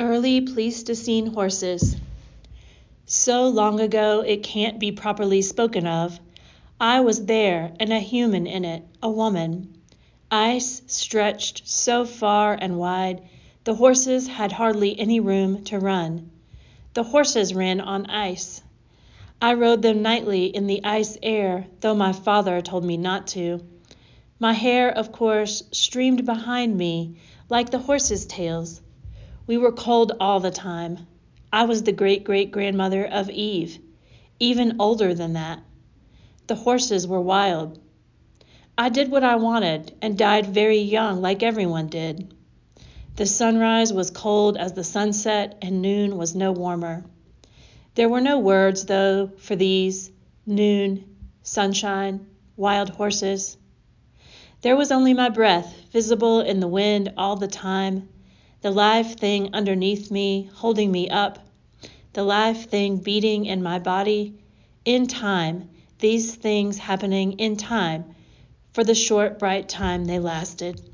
Early Pleistocene horses. So long ago it can't be properly spoken of. I was there, and a human in it, a woman. Ice stretched so far and wide, the horses had hardly any room to run. The horses ran on ice. I rode them nightly in the ice air, though my father told me not to. My hair, of course, streamed behind me like the horses' tails. We were cold all the time. I was the great great grandmother of Eve, even older than that. The horses were wild. I did what I wanted and died very young, like everyone did. The sunrise was cold as the sunset, and noon was no warmer. There were no words, though, for these noon, sunshine, wild horses. There was only my breath, visible in the wind all the time the live thing underneath me, holding me up, the live thing beating in my body, in time, these things happening in time, for the short, bright time they lasted.